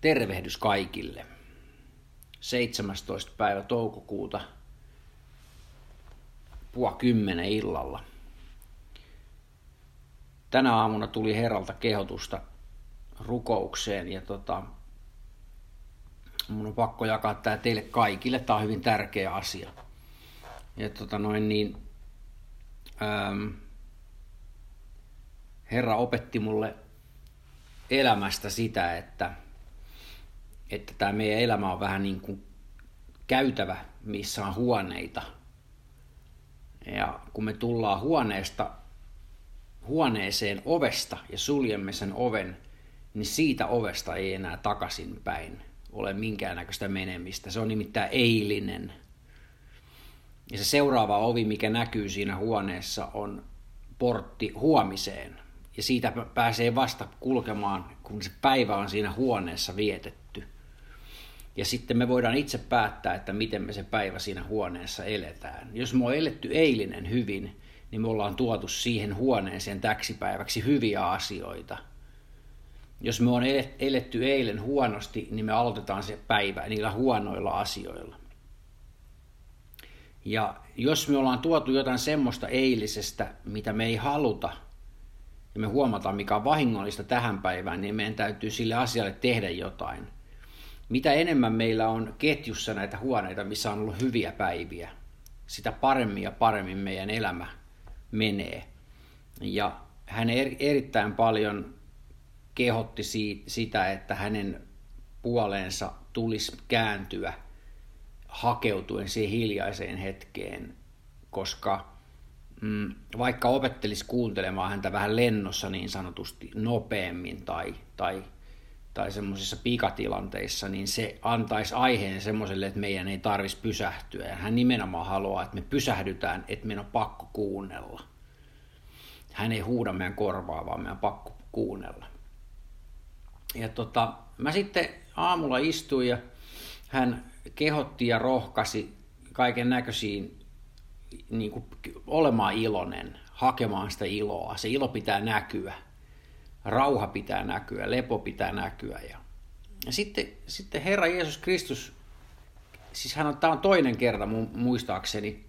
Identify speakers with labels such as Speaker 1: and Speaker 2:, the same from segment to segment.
Speaker 1: Tervehdys kaikille. 17. päivä toukokuuta puoli kymmenen illalla. Tänä aamuna tuli herralta kehotusta rukoukseen ja tota, mun on pakko jakaa tämä teille kaikille. Tämä on hyvin tärkeä asia. Ja tota noin niin, ähm, Herra opetti mulle elämästä sitä, että että tämä meidän elämä on vähän niin kuin käytävä, missä on huoneita. Ja kun me tullaan huoneesta huoneeseen ovesta ja suljemme sen oven, niin siitä ovesta ei enää takaisin päin ole minkäännäköistä menemistä. Se on nimittäin eilinen. Ja se seuraava ovi, mikä näkyy siinä huoneessa, on portti huomiseen. Ja siitä pääsee vasta kulkemaan, kun se päivä on siinä huoneessa vietetty. Ja sitten me voidaan itse päättää, että miten me se päivä siinä huoneessa eletään. Jos me on eletty eilinen hyvin, niin me ollaan tuotu siihen huoneeseen täksi päiväksi hyviä asioita. Jos me on eletty eilen huonosti, niin me aloitetaan se päivä niillä huonoilla asioilla. Ja jos me ollaan tuotu jotain semmoista eilisestä, mitä me ei haluta, ja me huomataan, mikä on vahingollista tähän päivään, niin meidän täytyy sille asialle tehdä jotain – mitä enemmän meillä on ketjussa näitä huoneita, missä on ollut hyviä päiviä, sitä paremmin ja paremmin meidän elämä menee. Ja hän erittäin paljon kehotti sitä, että hänen puoleensa tulisi kääntyä hakeutuen siihen hiljaiseen hetkeen, koska mm, vaikka opettelisi kuuntelemaan häntä vähän lennossa niin sanotusti nopeammin tai, tai tai semmoisissa pikatilanteissa, niin se antaisi aiheen semmoiselle, että meidän ei tarvitsisi pysähtyä. Ja hän nimenomaan haluaa, että me pysähdytään, että meidän on pakko kuunnella. Hän ei huuda meidän korvaa, vaan meidän on pakko kuunnella. Ja tota, mä sitten aamulla istuin ja hän kehotti ja rohkasi kaiken näköisiin niin olemaan iloinen, hakemaan sitä iloa. Se ilo pitää näkyä rauha pitää näkyä, lepo pitää näkyä. Ja, sitten, sitten Herra Jeesus Kristus, siis hän on, tämä on toinen kerta muistaakseni,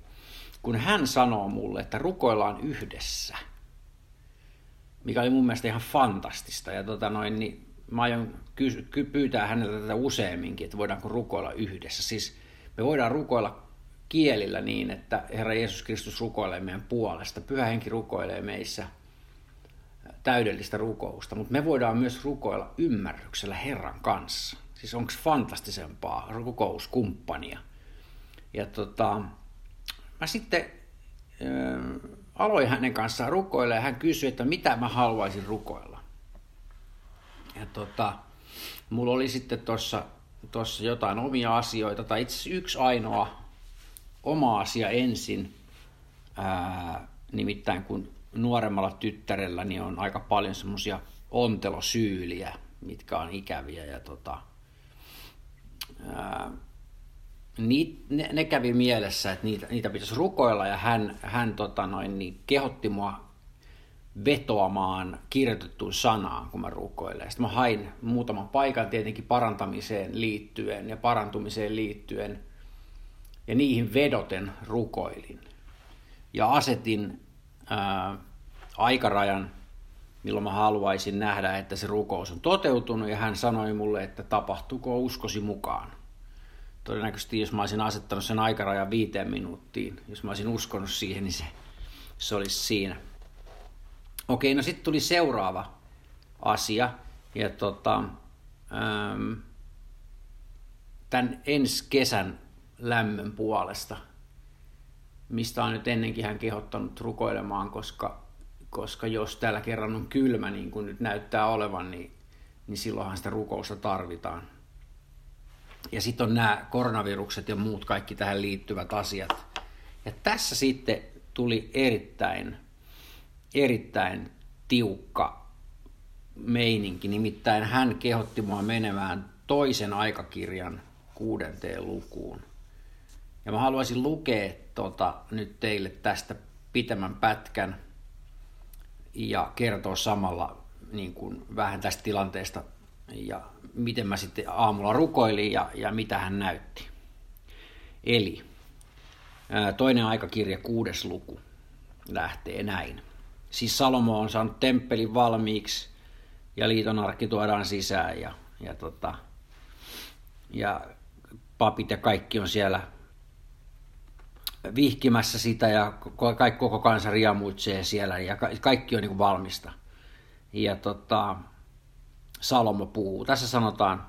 Speaker 1: kun hän sanoo mulle, että rukoillaan yhdessä, mikä oli mun mielestä ihan fantastista. Ja tota noin, niin mä aion ky- ky- pyytää häneltä tätä useamminkin, että voidaanko rukoilla yhdessä. Siis me voidaan rukoilla kielillä niin, että Herra Jeesus Kristus rukoilee meidän puolesta, Pyhä Henki rukoilee meissä – täydellistä rukousta, mutta me voidaan myös rukoilla ymmärryksellä Herran kanssa. Siis onko fantastisempaa rukouskumppania. Ja tota, mä sitten äh, aloin hänen kanssaan rukoilla ja hän kysyi, että mitä mä haluaisin rukoilla. Ja tota, mulla oli sitten tuossa tossa jotain omia asioita, tai itse asiassa yksi ainoa oma asia ensin, ää, nimittäin kun nuoremmalla tyttärellä niin on aika paljon semmoisia ontelosyyliä, mitkä on ikäviä ja tota, ää, ni, ne, ne, kävi mielessä, että niitä, niitä pitäisi rukoilla ja hän, hän tota noin, niin kehotti mua vetoamaan kirjoitettuun sanaan, kun mä rukoilen. Sitten mä hain muutaman paikan tietenkin parantamiseen liittyen ja parantumiseen liittyen ja niihin vedoten rukoilin. Ja asetin ää, aikarajan, milloin mä haluaisin nähdä, että se rukous on toteutunut, ja hän sanoi mulle, että tapahtuuko uskosi mukaan. Todennäköisesti, jos mä olisin asettanut sen aikarajan viiteen minuuttiin, jos mä olisin uskonut siihen, niin se, se olisi siinä. Okei, no sitten tuli seuraava asia, ja tota, ähm, tämän ensi kesän lämmön puolesta – mistä on nyt ennenkin hän kehottanut rukoilemaan, koska, koska jos tällä kerran on kylmä, niin kuin nyt näyttää olevan, niin, niin silloinhan sitä rukousta tarvitaan. Ja sitten on nämä koronavirukset ja muut kaikki tähän liittyvät asiat. Ja tässä sitten tuli erittäin, erittäin tiukka meininki. Nimittäin hän kehotti mua menemään toisen aikakirjan kuudenteen lukuun. Ja mä haluaisin lukea tota, nyt teille tästä pitemmän pätkän ja kertoa samalla niin kuin vähän tästä tilanteesta ja miten mä sitten aamulla rukoilin ja, ja mitä hän näytti. Eli toinen aikakirja, kuudes luku, lähtee näin. Siis Salomo on saanut temppelin valmiiksi ja liiton arkki tuodaan sisään ja, ja, tota, ja papit ja kaikki on siellä vihkimässä sitä ja kaikki, koko kansa riamuitsee siellä ja kaikki on niin kuin valmista. Ja tota, Salomo puhuu. Tässä sanotaan,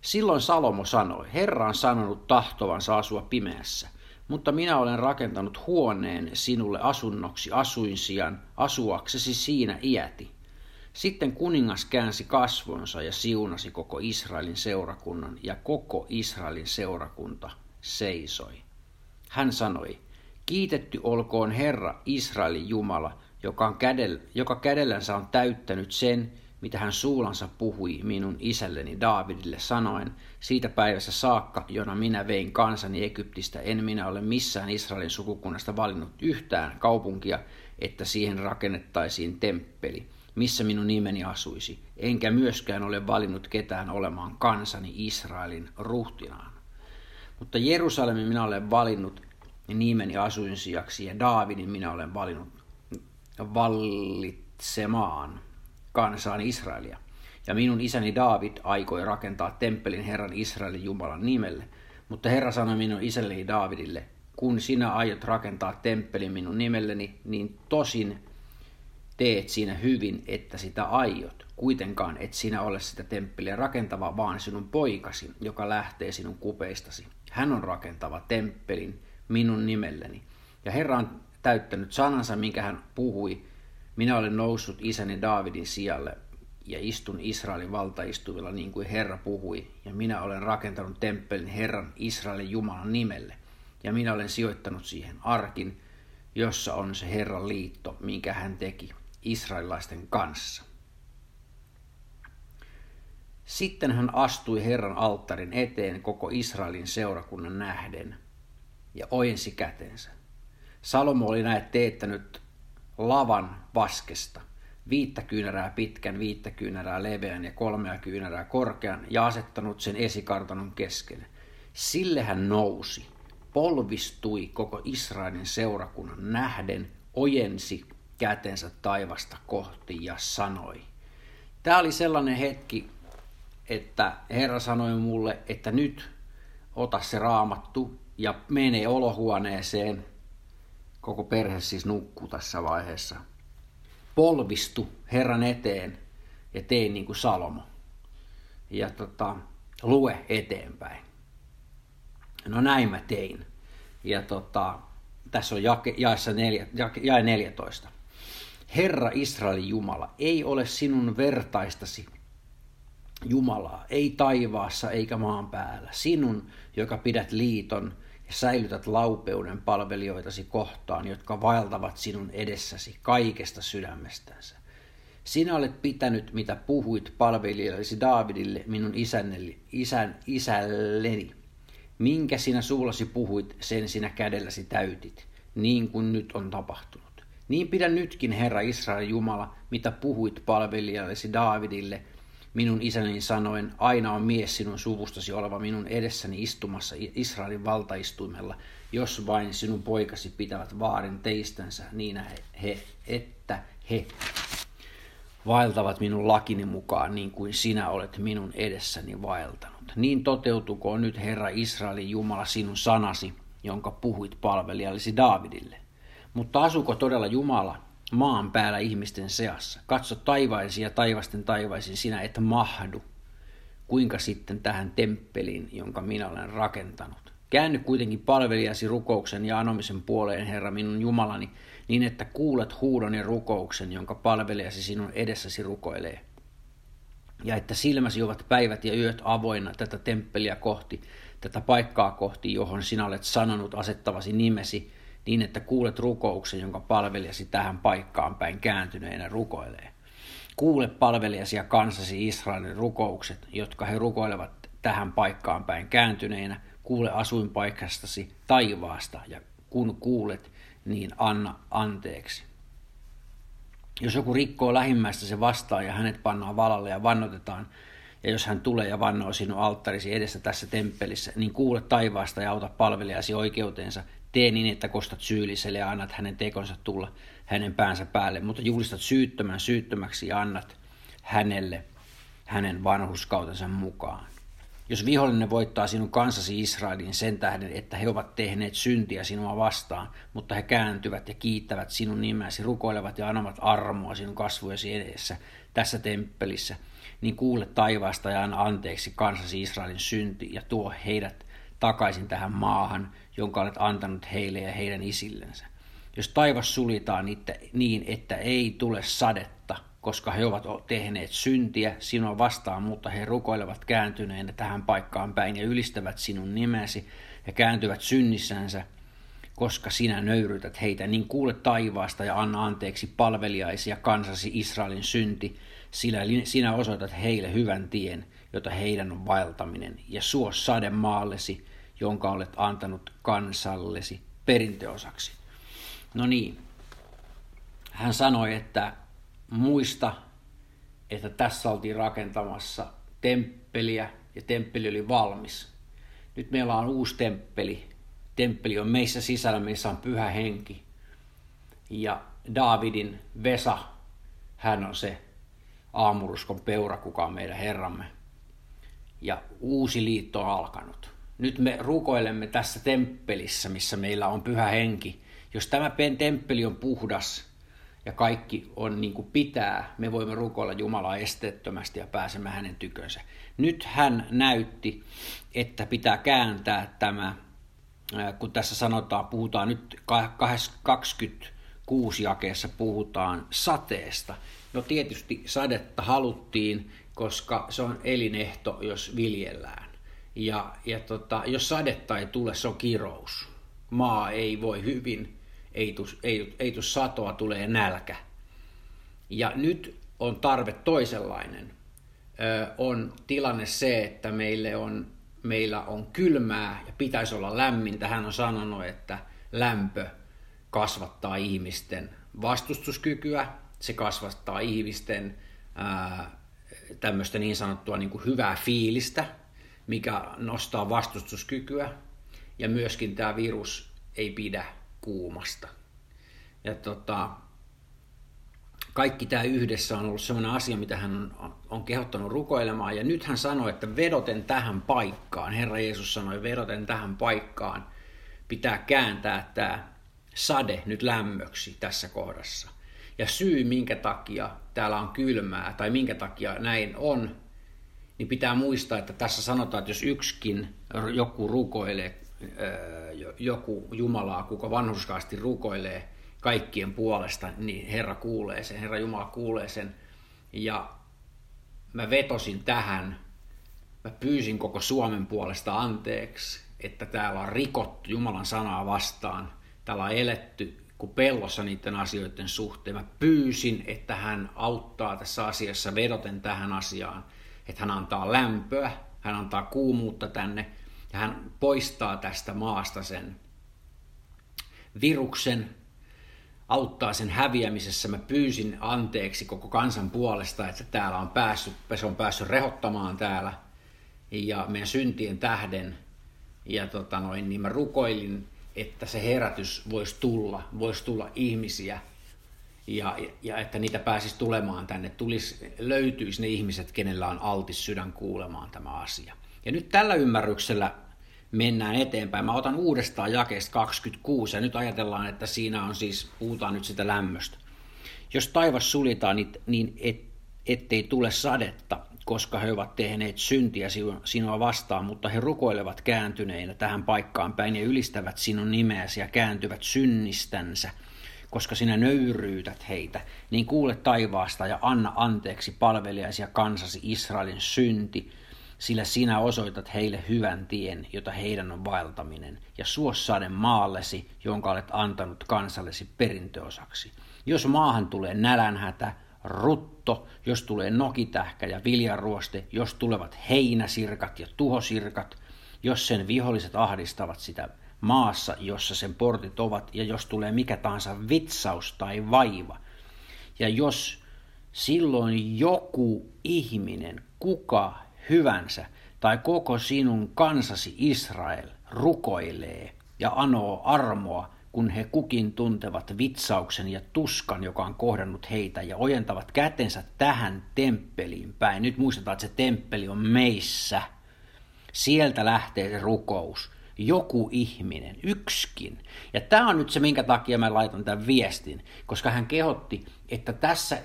Speaker 1: silloin Salomo sanoi, Herra on sanonut tahtovansa asua pimeässä, mutta minä olen rakentanut huoneen sinulle asunnoksi asuinsijan, asuaksesi siinä iäti. Sitten kuningas käänsi kasvonsa ja siunasi koko Israelin seurakunnan, ja koko Israelin seurakunta seisoi. Hän sanoi, kiitetty olkoon Herra Israelin Jumala, joka, on kädellä, joka kädellänsä on täyttänyt sen, mitä hän suulansa puhui minun isälleni Daavidille sanoen, siitä päivässä saakka, jona minä vein kansani Egyptistä, en minä ole missään Israelin sukukunnasta valinnut yhtään kaupunkia, että siihen rakennettaisiin temppeli, missä minun nimeni asuisi, enkä myöskään ole valinnut ketään olemaan kansani Israelin ruhtinaan. Mutta Jerusalemin minä olen valinnut nimeni asuinsijaksi ja Daavidin minä olen valinnut vallitsemaan kansaan Israelia. Ja minun isäni Daavid aikoi rakentaa temppelin Herran Israelin Jumalan nimelle. Mutta Herra sanoi minun isälleni Daavidille, kun sinä aiot rakentaa temppelin minun nimelleni, niin tosin teet siinä hyvin, että sitä aiot. Kuitenkaan et sinä ole sitä temppeliä rakentava, vaan sinun poikasi, joka lähtee sinun kupeistasi. Hän on rakentava temppelin minun nimelleni. Ja Herra on täyttänyt sanansa, minkä hän puhui. Minä olen noussut isäni Daavidin sijalle ja istun Israelin valtaistuvilla niin kuin Herra puhui. Ja minä olen rakentanut temppelin Herran Israelin Jumalan nimelle. Ja minä olen sijoittanut siihen arkin, jossa on se Herran liitto, minkä hän teki israelilaisten kanssa. Sitten hän astui Herran alttarin eteen koko Israelin seurakunnan nähden ja ojensi kätensä. Salomo oli näet teettänyt lavan vaskesta, viittä kyynärää pitkän, viittä kyynärää leveän ja kolmea kyynärää korkean ja asettanut sen esikartanon keskelle. Sille hän nousi, polvistui koko Israelin seurakunnan nähden, ojensi kätensä taivasta kohti ja sanoi. Tämä oli sellainen hetki, että Herra sanoi mulle, että nyt ota se raamattu ja mene olohuoneeseen. Koko perhe siis nukkuu tässä vaiheessa. Polvistu Herran eteen ja tee niin kuin Salomo. Ja tota, lue eteenpäin. No näin mä tein. Ja tota, tässä on jake, jaessa neljä, jake, jae 14. Herra Israelin Jumala, ei ole sinun vertaistasi Jumalaa, ei taivaassa eikä maan päällä. Sinun, joka pidät liiton ja säilytät laupeuden palvelijoitasi kohtaan, jotka vaeltavat sinun edessäsi kaikesta sydämestänsä. Sinä olet pitänyt, mitä puhuit palvelijallesi Daavidille, minun isänneli, isän, isälleni. Minkä sinä suullasi puhuit, sen sinä kädelläsi täytit, niin kuin nyt on tapahtunut. Niin pidä nytkin, Herra Israel Jumala, mitä puhuit palvelijallesi Daavidille, minun isäni sanoen, aina on mies sinun suvustasi oleva minun edessäni istumassa Israelin valtaistuimella, jos vain sinun poikasi pitävät vaarin teistänsä niin he, he, että he vaeltavat minun lakini mukaan niin kuin sinä olet minun edessäni vaeltanut. Niin toteutukoon nyt Herra Israelin Jumala sinun sanasi, jonka puhuit palvelijallesi Daavidille. Mutta asuko todella Jumala maan päällä ihmisten seassa. Katso taivaisia taivasten taivaisin, sinä et mahdu. Kuinka sitten tähän temppeliin, jonka minä olen rakentanut? Käänny kuitenkin palvelijasi rukouksen ja anomisen puoleen, Herra minun Jumalani, niin että kuulet huudon ja rukouksen, jonka palvelijasi sinun edessäsi rukoilee. Ja että silmäsi ovat päivät ja yöt avoinna tätä temppeliä kohti, tätä paikkaa kohti, johon sinä olet sanonut asettavasi nimesi, niin että kuulet rukouksen, jonka palvelijasi tähän paikkaan päin kääntyneenä rukoilee. Kuule palvelijasi ja kansasi Israelin rukoukset, jotka he rukoilevat tähän paikkaan päin kääntyneenä. Kuule asuinpaikastasi taivaasta ja kun kuulet, niin anna anteeksi. Jos joku rikkoo lähimmäistä, se vastaa ja hänet pannaan valalle ja vannotetaan, ja jos hän tulee ja vannoo sinun alttarisi edessä tässä temppelissä, niin kuule taivaasta ja auta palvelijasi oikeutensa. Tee niin, että kostat syylliselle ja annat hänen tekonsa tulla hänen päänsä päälle, mutta julistat syyttömän syyttömäksi ja annat hänelle hänen vanhuskautensa mukaan. Jos vihollinen voittaa sinun kansasi Israelin sen tähden, että he ovat tehneet syntiä sinua vastaan, mutta he kääntyvät ja kiittävät sinun nimeäsi, rukoilevat ja annavat armoa sinun kasvujesi edessä tässä temppelissä, niin kuule taivaasta ja anna anteeksi kansasi Israelin synti ja tuo heidät takaisin tähän maahan, jonka olet antanut heille ja heidän isillensä. Jos taivas sulitaan niin, että ei tule sadetta, koska he ovat tehneet syntiä sinua vastaan, mutta he rukoilevat kääntyneenä tähän paikkaan päin ja ylistävät sinun nimesi ja kääntyvät synnissänsä, koska sinä nöyrytät heitä, niin kuule taivaasta ja anna anteeksi palveliaisi ja kansasi Israelin synti, sillä sinä osoitat heille hyvän tien, jota heidän on vaeltaminen, ja suo sade maallesi, jonka olet antanut kansallesi perintöosaksi. No niin, hän sanoi, että muista, että tässä oltiin rakentamassa temppeliä ja temppeli oli valmis. Nyt meillä on uusi temppeli. Temppeli on meissä sisällä, missä on pyhä henki. Ja Davidin Vesa, hän on se aamuruskon peura, kuka on meidän Herramme. Ja uusi liitto on alkanut. Nyt me rukoilemme tässä temppelissä, missä meillä on pyhä henki. Jos tämä temppeli on puhdas, ja kaikki on niin kuin pitää, me voimme rukoilla Jumalaa esteettömästi ja pääsemme hänen tykönsä. Nyt hän näytti, että pitää kääntää tämä, kun tässä sanotaan, puhutaan nyt 26 jakeessa puhutaan sateesta. No tietysti sadetta haluttiin, koska se on elinehto, jos viljellään. Ja, ja tota, jos sadetta ei tule, se on kirous. Maa ei voi hyvin, ei tus, ei, ei tus satoa, tulee nälkä. Ja nyt on tarve toisenlainen. Ö, on tilanne se, että meille on, meillä on kylmää ja pitäisi olla lämmintä. Hän on sanonut, että lämpö kasvattaa ihmisten vastustuskykyä, se kasvattaa ihmisten ää, tämmöistä niin sanottua niin kuin hyvää fiilistä, mikä nostaa vastustuskykyä. Ja myöskin tämä virus ei pidä kuumasta. Ja tota, kaikki tämä yhdessä on ollut sellainen asia, mitä hän on, on kehottanut rukoilemaan. Ja nyt hän sanoi, että vedoten tähän paikkaan, Herra Jeesus sanoi, vedoten tähän paikkaan, pitää kääntää tämä sade nyt lämmöksi tässä kohdassa. Ja syy, minkä takia täällä on kylmää, tai minkä takia näin on, niin pitää muistaa, että tässä sanotaan, että jos yksikin joku rukoilee joku Jumalaa, kuka vanhuskaasti rukoilee kaikkien puolesta, niin Herra kuulee sen, Herra Jumala kuulee sen. Ja mä vetosin tähän, mä pyysin koko Suomen puolesta anteeksi, että täällä on rikottu Jumalan sanaa vastaan, täällä on eletty kuin pellossa niiden asioiden suhteen. Mä pyysin, että hän auttaa tässä asiassa vedoten tähän asiaan, että hän antaa lämpöä, hän antaa kuumuutta tänne, ja hän poistaa tästä maasta sen viruksen, auttaa sen häviämisessä. Mä pyysin anteeksi koko kansan puolesta, että täällä on päässyt, se on päässyt rehottamaan täällä ja meidän syntien tähden. Ja tota noin, niin mä rukoilin, että se herätys voisi tulla, voisi tulla ihmisiä ja, ja että niitä pääsisi tulemaan tänne, tulisi, löytyisi ne ihmiset, kenellä on altis sydän kuulemaan tämä asia. Ja nyt tällä ymmärryksellä mennään eteenpäin. Mä otan uudestaan jakeesta 26 ja nyt ajatellaan, että siinä on siis, puhutaan nyt sitä lämmöstä. Jos taivas suljetaan, niin, niin et, ettei tule sadetta, koska he ovat tehneet syntiä sinua vastaan, mutta he rukoilevat kääntyneinä tähän paikkaan päin ja ylistävät sinun nimeäsi ja kääntyvät synnistänsä, koska sinä nöyryytät heitä, niin kuule taivaasta ja anna anteeksi palvelijaisia kansasi Israelin synti, sillä sinä osoitat heille hyvän tien, jota heidän on vaeltaminen, ja suossaden maallesi, jonka olet antanut kansallesi perintöosaksi. Jos maahan tulee nälänhätä, rutto, jos tulee nokitähkä ja viljaruoste, jos tulevat heinäsirkat ja tuhosirkat, jos sen viholliset ahdistavat sitä maassa, jossa sen portit ovat, ja jos tulee mikä tahansa vitsaus tai vaiva, ja jos silloin joku ihminen, kuka hyvänsä tai koko sinun kansasi Israel rukoilee ja anoo armoa, kun he kukin tuntevat vitsauksen ja tuskan, joka on kohdannut heitä, ja ojentavat kätensä tähän temppeliin päin. Nyt muistetaan, että se temppeli on meissä. Sieltä lähtee se rukous. Joku ihminen, yksikin. Ja tämä on nyt se, minkä takia mä laitan tämän viestin, koska hän kehotti, että tässä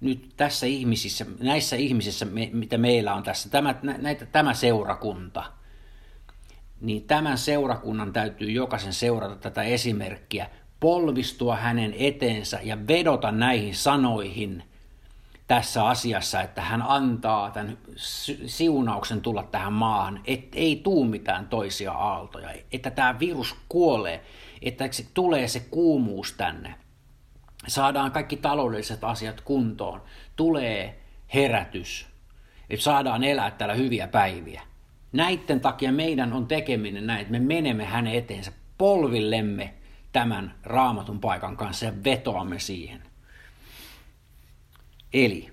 Speaker 1: nyt tässä ihmisissä, näissä ihmisissä, mitä meillä on tässä, tämä, näitä, tämä seurakunta, niin tämän seurakunnan täytyy jokaisen seurata tätä esimerkkiä, polvistua hänen eteensä ja vedota näihin sanoihin tässä asiassa, että hän antaa tämän siunauksen tulla tähän maahan, että ei tuu mitään toisia aaltoja, että tämä virus kuolee, että se tulee se kuumuus tänne, saadaan kaikki taloudelliset asiat kuntoon, tulee herätys, että saadaan elää täällä hyviä päiviä. Näiden takia meidän on tekeminen näin, että me menemme hänen eteensä polvillemme tämän raamatun paikan kanssa ja vetoamme siihen. Eli,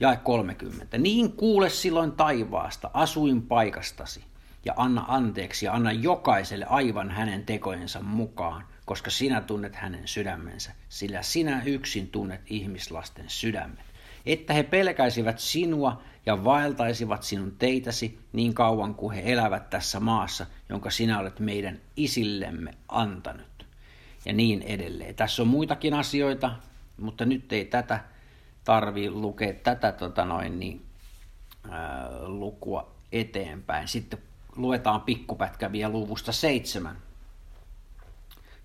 Speaker 1: jae 30. Niin kuule silloin taivaasta, asuin paikastasi, ja anna anteeksi ja anna jokaiselle aivan hänen tekojensa mukaan, koska sinä tunnet hänen sydämensä, sillä sinä yksin tunnet ihmislasten sydämet. Että he pelkäisivät sinua ja vaeltaisivat sinun teitäsi niin kauan kuin he elävät tässä maassa, jonka sinä olet meidän isillemme antanut. Ja niin edelleen. Tässä on muitakin asioita, mutta nyt ei tätä tarvi lukea tätä tota noin, niin, ää, lukua eteenpäin. Sitten luetaan pikkupätkä vielä luvusta seitsemän.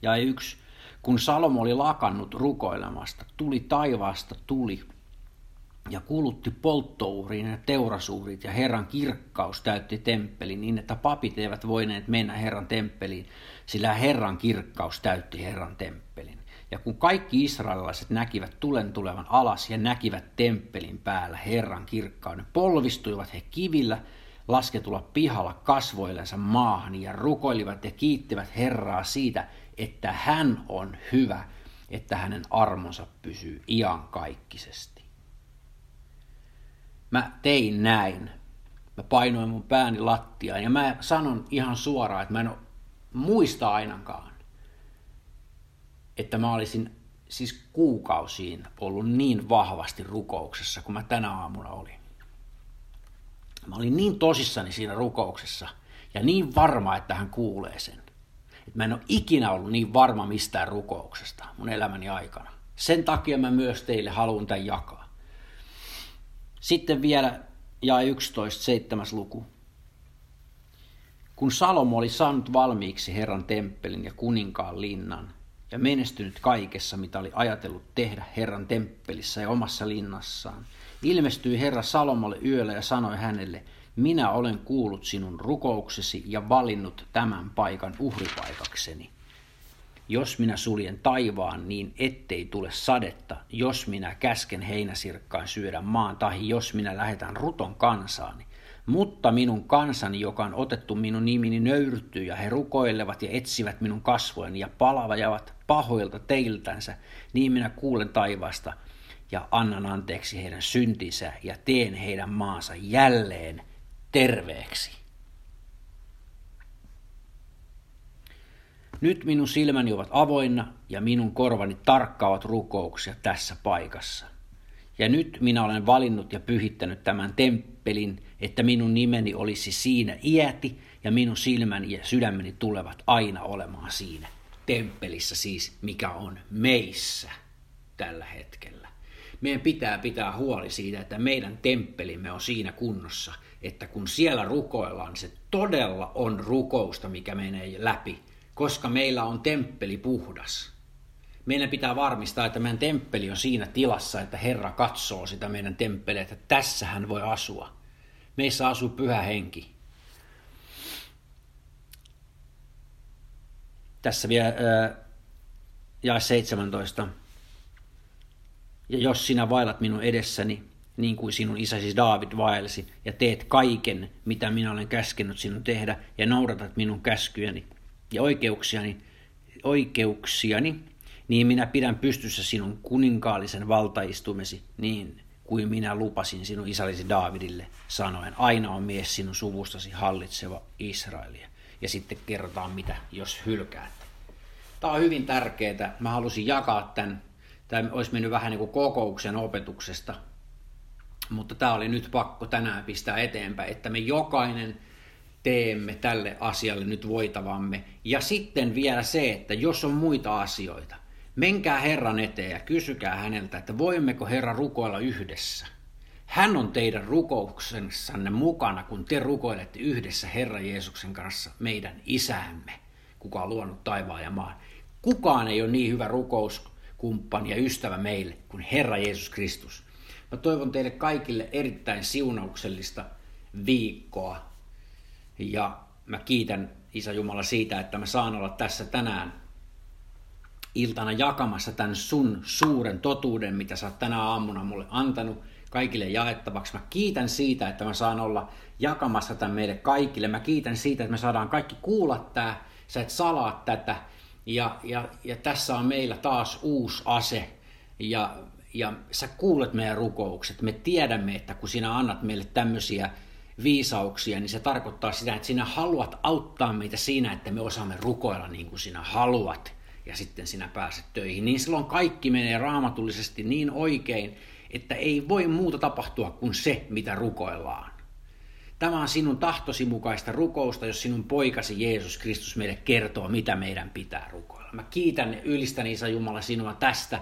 Speaker 1: Ja yksi, kun Salomo oli lakannut rukoilemasta, tuli taivaasta tuli ja kulutti polttouuriin ja teurasuurit ja Herran kirkkaus täytti temppelin niin, että papit eivät voineet mennä Herran temppeliin, sillä Herran kirkkaus täytti Herran temppelin. Ja kun kaikki israelilaiset näkivät tulen tulevan alas ja näkivät temppelin päällä Herran kirkkauden, polvistuivat he kivillä lasketulla pihalla kasvoillensa maahan ja rukoilivat ja kiittivät Herraa siitä, että hän on hyvä, että hänen armonsa pysyy iankaikkisesti. Mä tein näin. Mä painoin mun pääni lattiaan ja mä sanon ihan suoraan, että mä en muista ainakaan, että mä olisin siis kuukausiin ollut niin vahvasti rukouksessa kuin mä tänä aamuna olin. Mä olin niin tosissani siinä rukouksessa ja niin varma, että hän kuulee sen. Että mä en ole ikinä ollut niin varma mistään rukouksesta mun elämäni aikana. Sen takia mä myös teille haluan tämän jakaa. Sitten vielä ja 11, 7. luku. Kun Salomo oli saanut valmiiksi Herran temppelin ja kuninkaan linnan ja menestynyt kaikessa, mitä oli ajatellut tehdä Herran temppelissä ja omassa linnassaan, ilmestyi Herra Salomolle yöllä ja sanoi hänelle, minä olen kuullut sinun rukouksesi ja valinnut tämän paikan uhripaikakseni. Jos minä suljen taivaan, niin ettei tule sadetta, jos minä käsken heinäsirkkaan syödä maan, tai jos minä lähetän ruton kansaani. Mutta minun kansani, joka on otettu minun nimini, nöyrtyy, ja he rukoilevat ja etsivät minun kasvojeni ja palavajavat pahoilta teiltänsä, niin minä kuulen taivaasta ja annan anteeksi heidän syntinsä ja teen heidän maansa jälleen terveeksi. Nyt minun silmäni ovat avoinna ja minun korvani tarkkaavat rukouksia tässä paikassa. Ja nyt minä olen valinnut ja pyhittänyt tämän temppelin, että minun nimeni olisi siinä iäti ja minun silmäni ja sydämeni tulevat aina olemaan siinä temppelissä siis, mikä on meissä tällä hetkellä. Meidän pitää pitää huoli siitä, että meidän temppelimme on siinä kunnossa, että kun siellä rukoillaan, se todella on rukousta, mikä menee läpi, koska meillä on temppeli puhdas. Meidän pitää varmistaa, että meidän temppeli on siinä tilassa, että Herra katsoo sitä meidän temppeliä, että tässä hän voi asua. Meissä asuu pyhä henki. Tässä vielä jae 17. Ja jos sinä vailat minun edessäni, niin kuin sinun isäsi David vaelsi, ja teet kaiken, mitä minä olen käskenyt sinun tehdä, ja noudatat minun käskyjäni ja oikeuksiani, oikeuksiani niin minä pidän pystyssä sinun kuninkaallisen valtaistumesi niin kuin minä lupasin sinun isällesi Daavidille, sanoen, aina on mies sinun suvustasi hallitseva Israelia. Ja sitten kerrotaan, mitä jos hylkäät. Tämä on hyvin tärkeää. Mä halusin jakaa tämän. Tämä olisi mennyt vähän niin kuin kokouksen opetuksesta, mutta tämä oli nyt pakko tänään pistää eteenpäin, että me jokainen teemme tälle asialle nyt voitavamme. Ja sitten vielä se, että jos on muita asioita, menkää Herran eteen ja kysykää häneltä, että voimmeko Herra rukoilla yhdessä. Hän on teidän rukouksessanne mukana, kun te rukoilette yhdessä Herran Jeesuksen kanssa meidän isämme, kuka on luonut taivaan ja maan. Kukaan ei ole niin hyvä rukouskumppani ja ystävä meille kuin Herra Jeesus Kristus. Mä toivon teille kaikille erittäin siunauksellista viikkoa. Ja mä kiitän Isä Jumala siitä, että mä saan olla tässä tänään iltana jakamassa tämän sun suuren totuuden, mitä sä oot tänä aamuna mulle antanut kaikille jaettavaksi. Mä kiitän siitä, että mä saan olla jakamassa tämän meille kaikille. Mä kiitän siitä, että me saadaan kaikki kuulla tää. Sä et salaa tätä. Ja, ja, ja tässä on meillä taas uusi ase. Ja ja sä kuulet meidän rukoukset. Me tiedämme, että kun sinä annat meille tämmöisiä viisauksia, niin se tarkoittaa sitä, että sinä haluat auttaa meitä siinä, että me osaamme rukoilla niin kuin sinä haluat ja sitten sinä pääset töihin. Niin silloin kaikki menee raamatullisesti niin oikein, että ei voi muuta tapahtua kuin se, mitä rukoillaan. Tämä on sinun tahtosi mukaista rukousta, jos sinun poikasi Jeesus Kristus meille kertoo, mitä meidän pitää rukoilla. Mä kiitän ja ylistän Isä Jumala sinua tästä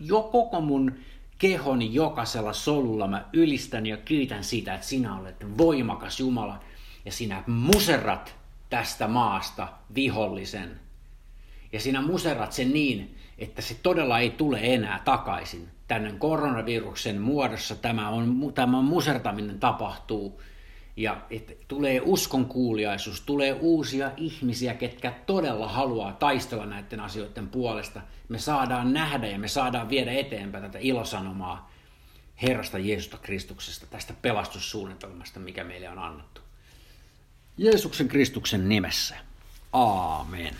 Speaker 1: jo koko mun kehoni jokaisella solulla mä ylistän ja kiitän sitä, että sinä olet voimakas Jumala ja sinä muserrat tästä maasta vihollisen. Ja sinä muserrat sen niin, että se todella ei tule enää takaisin. Tänne koronaviruksen muodossa tämä, on, tämä musertaminen tapahtuu ja että tulee uskon kuuliaisuus, tulee uusia ihmisiä, ketkä todella haluaa taistella näiden asioiden puolesta. Me saadaan nähdä ja me saadaan viedä eteenpäin tätä ilosanomaa Herrasta Jeesusta Kristuksesta, tästä pelastussuunnitelmasta, mikä meille on annettu. Jeesuksen Kristuksen nimessä. Aamen.